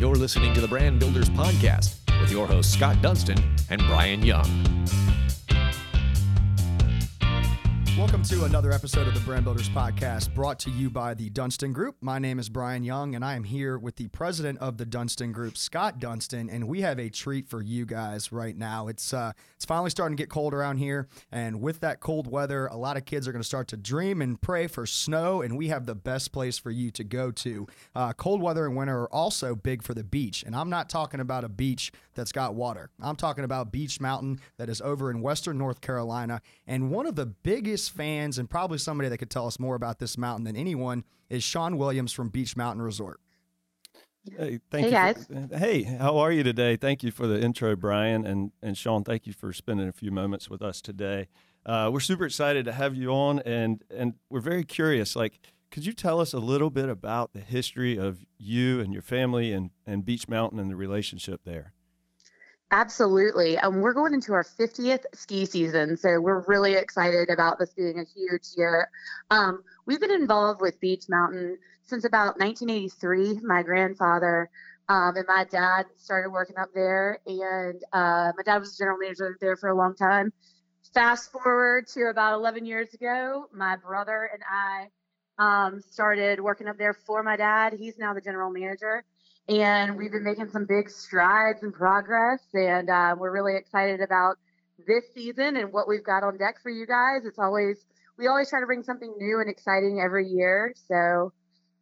You're listening to the Brand Builders Podcast with your hosts Scott Dunston and Brian Young. Welcome to another episode of the Brand Builders Podcast brought to you by the Dunston Group. My name is Brian Young, and I am here with the president of the Dunston Group, Scott Dunston, and we have a treat for you guys right now. It's uh, it's finally starting to get cold around here, and with that cold weather, a lot of kids are going to start to dream and pray for snow, and we have the best place for you to go to. Uh, cold weather and winter are also big for the beach, and I'm not talking about a beach that's got water. I'm talking about Beech Mountain that is over in western North Carolina, and one of the biggest fans and probably somebody that could tell us more about this mountain than anyone is Sean Williams from Beech Mountain Resort. Hey, thank hey you. guys. For, hey, how are you today? Thank you for the intro, Brian and and Sean. Thank you for spending a few moments with us today. Uh, we're super excited to have you on, and and we're very curious. Like, could you tell us a little bit about the history of you and your family and and Beech Mountain and the relationship there? Absolutely. Um, we're going into our 50th ski season, so we're really excited about this being a huge year. Um, we've been involved with Beech Mountain since about 1983. My grandfather um, and my dad started working up there, and uh, my dad was general manager there for a long time. Fast forward to about 11 years ago, my brother and I um, started working up there for my dad. He's now the general manager and we've been making some big strides and progress and uh, we're really excited about this season and what we've got on deck for you guys. It's always we always try to bring something new and exciting every year so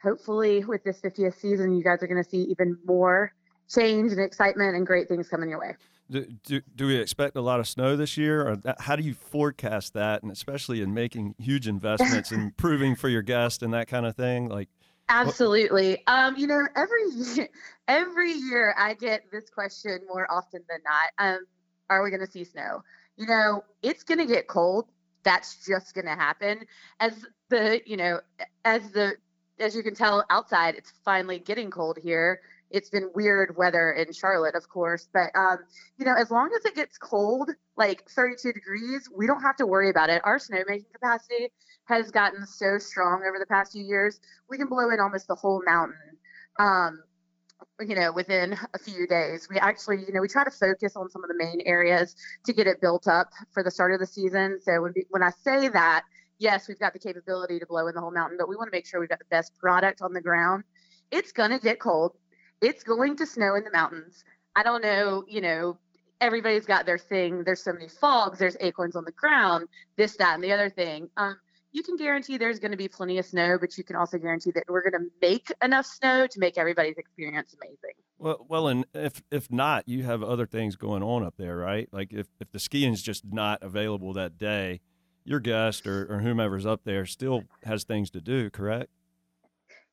hopefully with this 50th season you guys are going to see even more change and excitement and great things coming your way. Do, do, do we expect a lot of snow this year or that, how do you forecast that? And especially in making huge investments and improving for your guests and that kind of thing like Absolutely. Um, you know, every year, every year I get this question more often than not. Um, are we going to see snow? You know, it's going to get cold. That's just going to happen. As the, you know, as the, as you can tell outside, it's finally getting cold here. It's been weird weather in Charlotte, of course, but um, you know, as long as it gets cold, like 32 degrees, we don't have to worry about it. Our snowmaking capacity has gotten so strong over the past few years. We can blow in almost the whole mountain. Um, you know, within a few days, we actually, you know, we try to focus on some of the main areas to get it built up for the start of the season. So when, when I say that, yes, we've got the capability to blow in the whole mountain, but we want to make sure we've got the best product on the ground. It's going to get cold it's going to snow in the mountains. I don't know, you know, everybody's got their thing. There's so many fogs, there's acorns on the ground, this, that, and the other thing. Um, you can guarantee there's going to be plenty of snow, but you can also guarantee that we're going to make enough snow to make everybody's experience amazing. Well, well, and if if not, you have other things going on up there, right? Like if if the skiing's just not available that day, your guest or, or whomever's up there still has things to do, correct?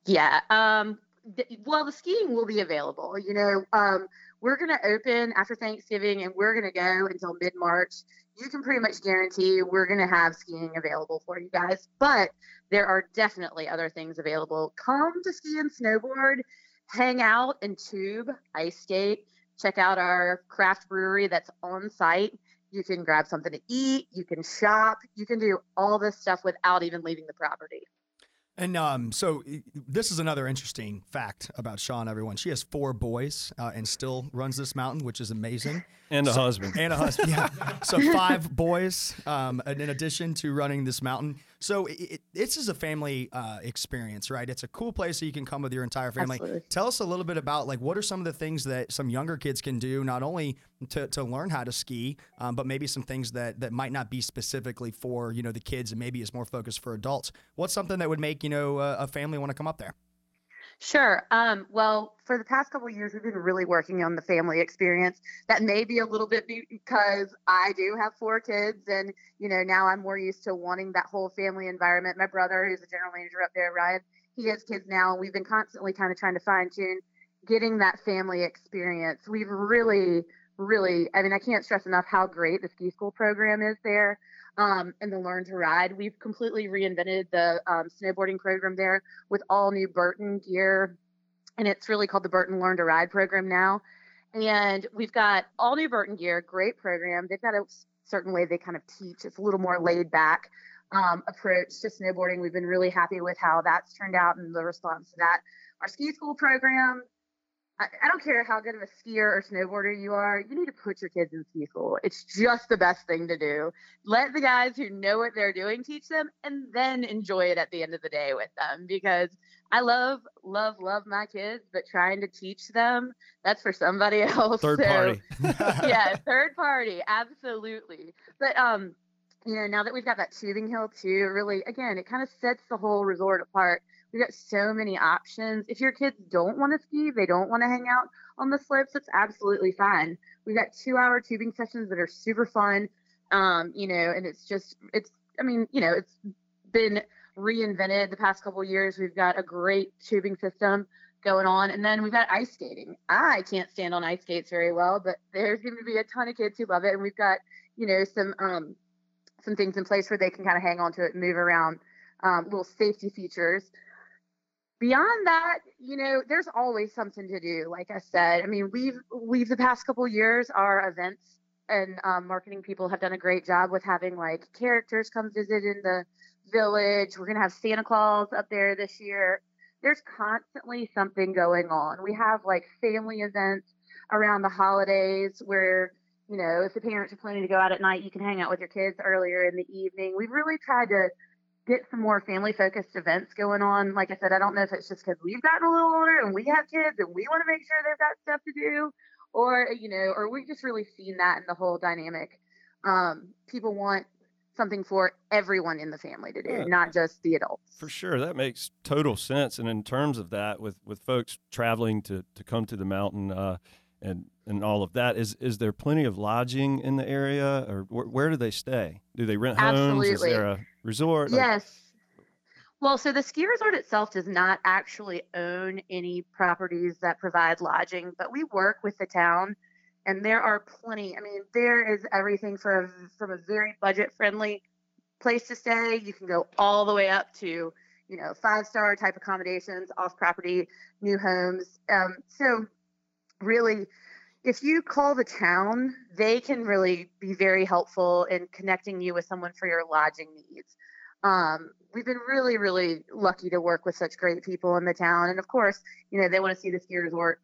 Yeah. Um, well, the skiing will be available. You know, um, we're going to open after Thanksgiving and we're going to go until mid March. You can pretty much guarantee we're going to have skiing available for you guys, but there are definitely other things available. Come to ski and snowboard, hang out and tube, ice skate, check out our craft brewery that's on site. You can grab something to eat, you can shop, you can do all this stuff without even leaving the property. And um, so this is another interesting fact about Sean. Everyone, she has four boys uh, and still runs this mountain, which is amazing. And a so, husband. And a husband. Yeah. so five boys, um, in addition to running this mountain. So it, it, this is a family uh, experience, right? It's a cool place that you can come with your entire family. Absolutely. Tell us a little bit about like what are some of the things that some younger kids can do, not only to, to learn how to ski, um, but maybe some things that that might not be specifically for you know the kids and maybe is more focused for adults. What's something that would make you know a, a family want to come up there? Sure. Um, well, for the past couple years, we've been really working on the family experience. That may be a little bit because I do have four kids, and you know now I'm more used to wanting that whole family environment. My brother, who's the general manager up there, Ryan, he has kids now, and we've been constantly kind of trying to fine tune getting that family experience. We've really, really, I mean, I can't stress enough how great the ski school program is there um, and the Learn to Ride. We've completely reinvented the um, snowboarding program there with all new Burton gear, and it's really called the Burton Learn to Ride program now. And we've got all new Burton gear, great program. They've got a certain way they kind of teach. It's a little more laid back um, approach to snowboarding. We've been really happy with how that's turned out and the response to that. Our ski school program I, I don't care how good of a skier or snowboarder you are, you need to put your kids in ski school. It's just the best thing to do. Let the guys who know what they're doing teach them and then enjoy it at the end of the day with them because I love, love, love my kids, but trying to teach them, that's for somebody else. Third So, party. yeah, third party, absolutely. But um, you know, now that we've got that tubing hill too, really, again, it kind of sets the whole resort apart. We've got so many options. If your kids don't want to ski, they don't want to hang out on the slopes, that's absolutely fine. We've got two-hour tubing sessions that are super fun. Um, you know, and it's just, it's, I mean, you know, it's been reinvented the past couple years. We've got a great tubing system going on. And then we've got ice skating. I can't stand on ice skates very well, but there's going to be a ton of kids who love it. And we've got, you know, some um, some things in place where they can kind of hang on to it and move around, um, little safety features. Beyond that, you know, there's always something to do. Like I said, I mean, we've we've the past couple years, our events and um, marketing people have done a great job with having like characters come visit in the village. We're gonna have Santa Claus up there this year. There's constantly something going on. We have like family events around the holidays where you know if the parents are planning to go out at night, you can hang out with your kids earlier in the evening. We've really tried to get some more family focused events going on. Like I said, I don't know if it's just because we've gotten a little older and we have kids and we want to make sure they've got stuff to do, or you know, or we've just really seen that in the whole dynamic. Um, people want something for everyone in the family to do, Yeah. not just the adults. For sure, that makes total sense. And in terms of that, with with folks traveling to to come to the mountain, uh, and and all of that, is is there plenty of lodging in the area, or where, where do they stay? Do they rent homes? Is there a resort? Like- Yes. Well, so the ski resort itself does not actually own any properties that provide lodging, but we work with the town, and there are plenty. I mean, there is everything for from a very budget friendly place to stay. You can go all the way up to you know five star type accommodations, off property, new homes. Um, so really. If you call the town, they can really be very helpful in connecting you with someone for your lodging needs um, we've been really, really lucky to work with such great people in the town. And of course, you know, they want to see the ski resort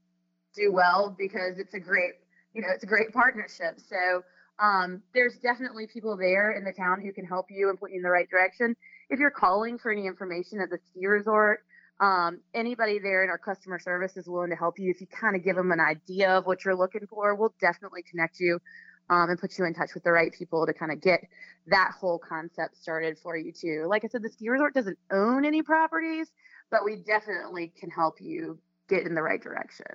do well because it's a great, you know, it's a great partnership. So um, there's definitely people there in the town who can help you and put you in the right direction. If you're calling for any information at the ski resort, um, anybody there in our customer service is willing to help you. If you kind of give them an idea of what you're looking for, we'll definitely connect you um, and put you in touch with the right people to kind of get that whole concept started for you too. Like I said, the ski resort doesn't own any properties, but we definitely can help you get in the right direction.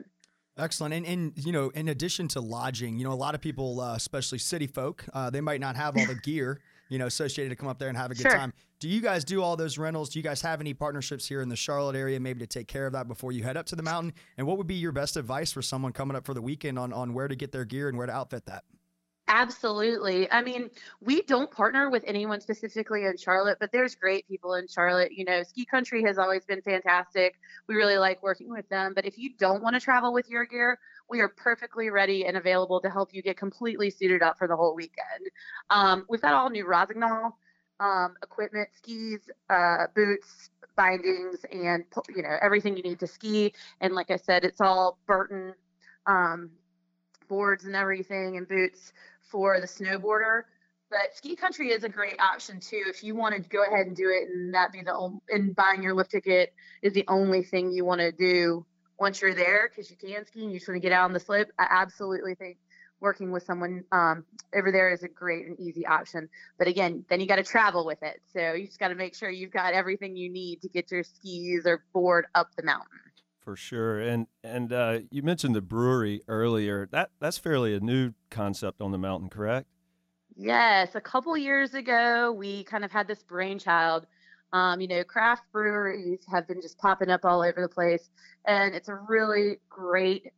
Excellent. And, and, you know, in addition to lodging, you know, a lot of people, uh, especially city folk, uh, they might not have all the gear, you know, associated to come up there and have a good Sure. time. Do you guys do all those rentals? Do you guys have any partnerships here in the Charlotte area, maybe to take care of that before you head up to the mountain? And what would be your best advice for someone coming up for the weekend on, on where to get their gear and where to outfit that? Absolutely. I mean, we don't partner with anyone specifically in Charlotte, but there's great people in Charlotte. You know, Ski Country has always been fantastic. We really like working with them. But if you don't want to travel with your gear, we are perfectly ready and available to help you get completely suited up for the whole weekend. Um, we've got all new Rossignol um, equipment, skis, uh, boots, bindings, and you know everything you need to ski. And like I said, it's all Burton um, boards and everything and boots for the snowboarder. But ski country is a great option too if you want to go ahead and do it, and that be the only, and buying your lift ticket is the only thing you want to do once you're there because you can ski and you just want to get out on the slope. I absolutely think working with someone um, over there is a great and easy option. But again, then you got to travel with it, so you just got to make sure you've got everything you need to get your skis or board up the mountain. For sure, and and uh, you mentioned the brewery earlier. That that's fairly a new concept on the mountain, correct? Yes, a couple years ago, we kind of had this brainchild. Um, you know, craft breweries have been just popping up all over the place, and it's a really great,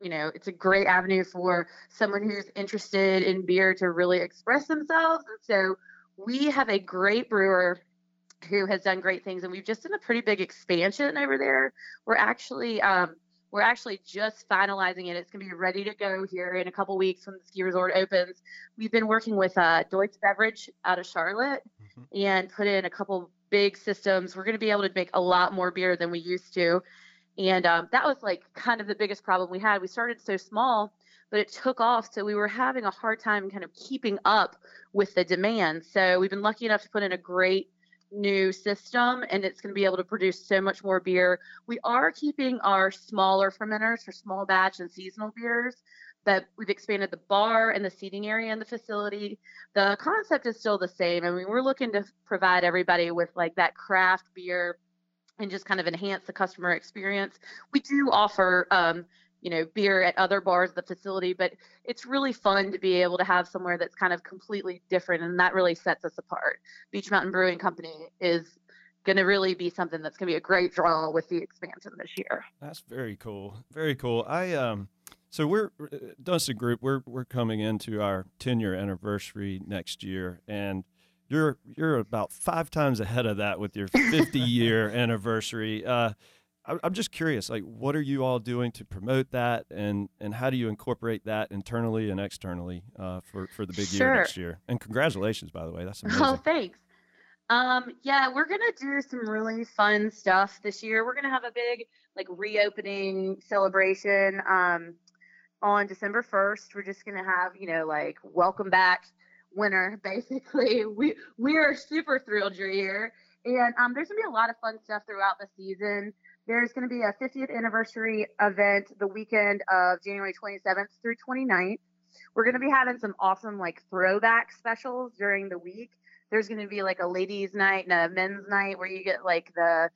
you know, it's a great avenue for someone who's interested in beer to really express themselves. And so, we have a great brewer who has done great things, and we've just done a pretty big expansion over there. We're actually um, we're actually just finalizing it. It's going to be ready to go here in a couple weeks when the ski resort opens. We've been working with uh, Deutsche Beverage out of Charlotte and put in a couple big systems. We're going to be able to make a lot more beer than we used to. And um, that was like kind of the biggest problem we had. We started so small, but it took off. So we were having a hard time kind of keeping up with the demand. So we've been lucky enough to put in a great new system and it's going to be able to produce so much more beer. We are keeping our smaller fermenters for small batch and seasonal beers, but we've expanded the bar and the seating area in the facility. The concept is still the same. I mean, we're looking to provide everybody with like that craft beer and just kind of enhance the customer experience. We do offer, um, you know, beer at other bars at the facility, but it's really fun to be able to have somewhere that's kind of completely different, and that really sets us apart. Beech Mountain Brewing Company is going to really be something that's going to be a great draw with the expansion this year. That's very cool. Very cool. I um so we're uh, Dunston Group. We're we're coming into our 10 year anniversary next year, and you're you're about five times ahead of that with your 50 year anniversary. Uh, I'm just curious, like, what are you all doing to promote that, and and how do you incorporate that internally and externally uh, for for the big Sure. year next year? And congratulations, by the way, that's amazing. Oh, thanks. Um, yeah, we're gonna do some really fun stuff this year. We're gonna have a big like reopening celebration um on December 1st. We're just gonna have, you know, like welcome back winter, basically. We we are super thrilled you're here. And um there's gonna be a lot of fun stuff throughout the season. There's gonna be a 50th anniversary event the weekend of January 27th through 29th. We're gonna be having some awesome like throwback specials during the week. There's going to be like a ladies night and a men's night where you get like the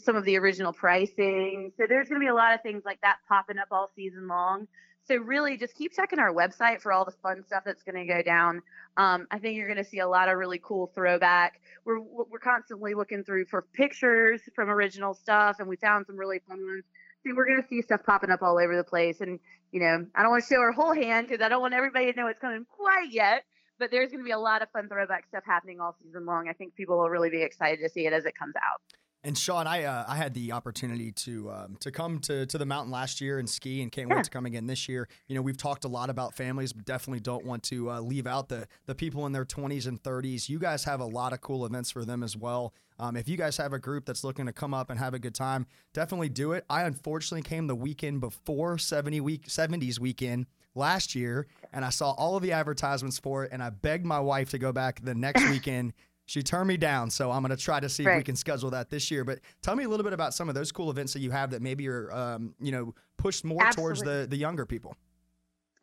some of the original pricing. So there's going to be a lot of things like that popping up all season long so really just keep checking our website for all the fun stuff that's going to go down um, i think you're going to see a lot of really cool throwback we're we're constantly looking through for pictures from original stuff and we found some really fun ones so we're going to see stuff popping up all over the place and you know i don't want to show our whole hand because i don't want everybody to know it's coming quite yet but there's going to be a lot of fun throwback stuff happening all season long. I think people will really be excited to see it as it comes out. And Sean, I uh, I had the opportunity to um, to come to, to the mountain last year and ski, and can't Yeah. wait to come again this year. You know, we've talked a lot about families, but definitely don't want to uh, leave out the the people in their 20s and 30s. You guys have a lot of cool events for them as well. Um, if you guys have a group that's looking to come up and have a good time, definitely do it. I unfortunately came the weekend before 70 week 70s weekend last year, and I saw all of the advertisements for it, and I begged my wife to go back the next weekend. She turned me down, so I'm going to try to see if we can schedule that this year. But tell me a little bit about some of those cool events that you have that maybe are, um, you know, pushed more towards the the younger people.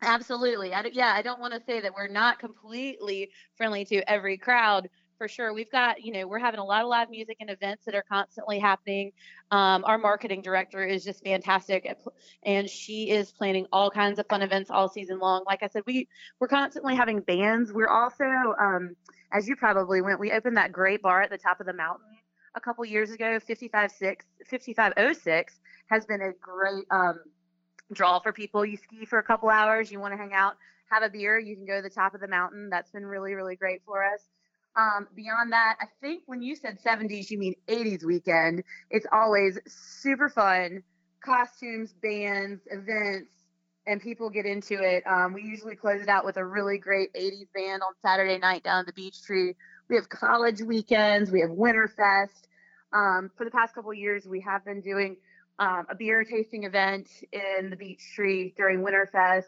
Absolutely. I, yeah, I don't want to say that we're not completely friendly to every crowd. For sure. We've got, you know, we're having a lot of live music and events that are constantly happening. Um, our marketing director is just fantastic, at, and she is planning all kinds of fun events all season long. Like I said, we we're constantly having bands. We're also, um, as you probably went, we opened that great bar at the top of the mountain a couple years ago. 556 5506 has been a great um, draw for people. You ski for a couple hours, you want to hang out, have a beer, you can go to the top of the mountain. That's been really, really great for us. Um, beyond that, I think when you said 70s, you mean 80s weekend. It's always super fun, costumes, bands, events, and people get into it. Um, we usually close it out with a really great 80s band on Saturday night down at the Beech Tree. We have college weekends, we have Winterfest. Um, for the past couple years, we have been doing um, a beer tasting event in the Beech Tree during Winterfest.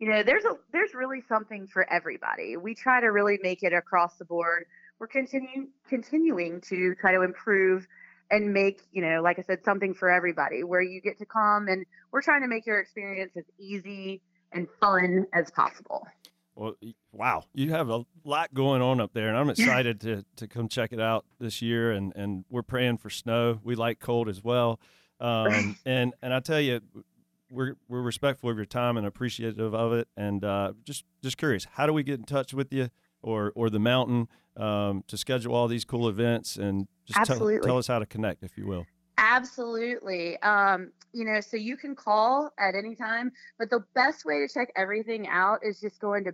You know, there's a there's really something for everybody. We try to really make it across the board. We're continuing continuing to try to improve and make, you know, like I said, something for everybody where you get to come and we're trying to make your experience as easy and fun as possible. Well, wow, you have a lot going on up there, and I'm excited to to come check it out this year. And and we're praying for snow. We like cold as well. Um, and and I tell you, we're we're respectful of your time and appreciative of it. And uh, just just curious, how do we get in touch with you or or the mountain um, to schedule all these cool events and just tell, tell us how to connect, if you will. Absolutely. Um, you know, so you can call at any time, but the best way to check everything out is just going to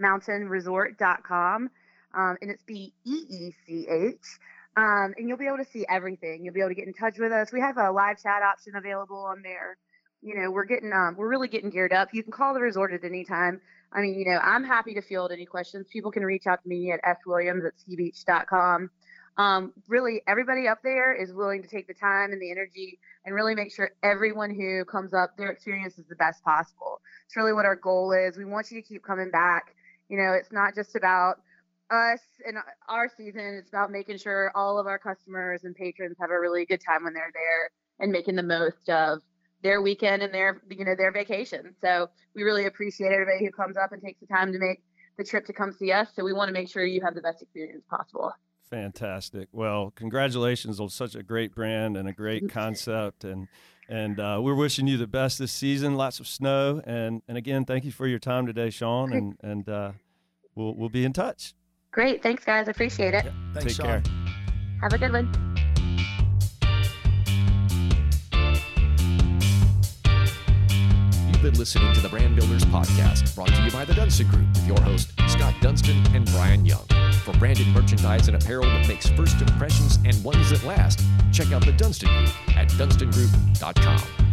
beechmountainresort.com. Um, and it's B E E C H. Um, and you'll be able to see everything. You'll be able to get in touch with us. We have a live chat option available on there. You know, we're getting, um, we're really getting geared up. You can call the resort at any time. I mean, you know, I'm happy to field any questions. People can reach out to me at swilliams at skibeech.com. um, really everybody up there is willing to take the time and the energy and really make sure everyone who comes up their experience is the best possible it's really what our goal is we want you to keep coming back you know it's not just about us and our season it's about making sure all of our customers and patrons have a really good time when they're there and making the most of their weekend and their you know their vacation so we really appreciate everybody who comes up and takes the time to make the trip to come see us so we want to make sure you have the best experience possible Fantastic. Well, congratulations on such a great brand and a great concept, and and uh, we're wishing you the best this season. Lots of snow, and and again, thank you for your time today, Sean, and and uh, we'll we'll be in touch. Great, thanks guys, I appreciate it. Thanks, Take Sean. care. Have a good one. Been listening to the Brand Builders Podcast, brought to you by the Dunston Group with your host, Scott Dunston and Brian Young. For branded merchandise and apparel that makes first impressions and ones that last, check out the Dunston Group at dunstongroup.com.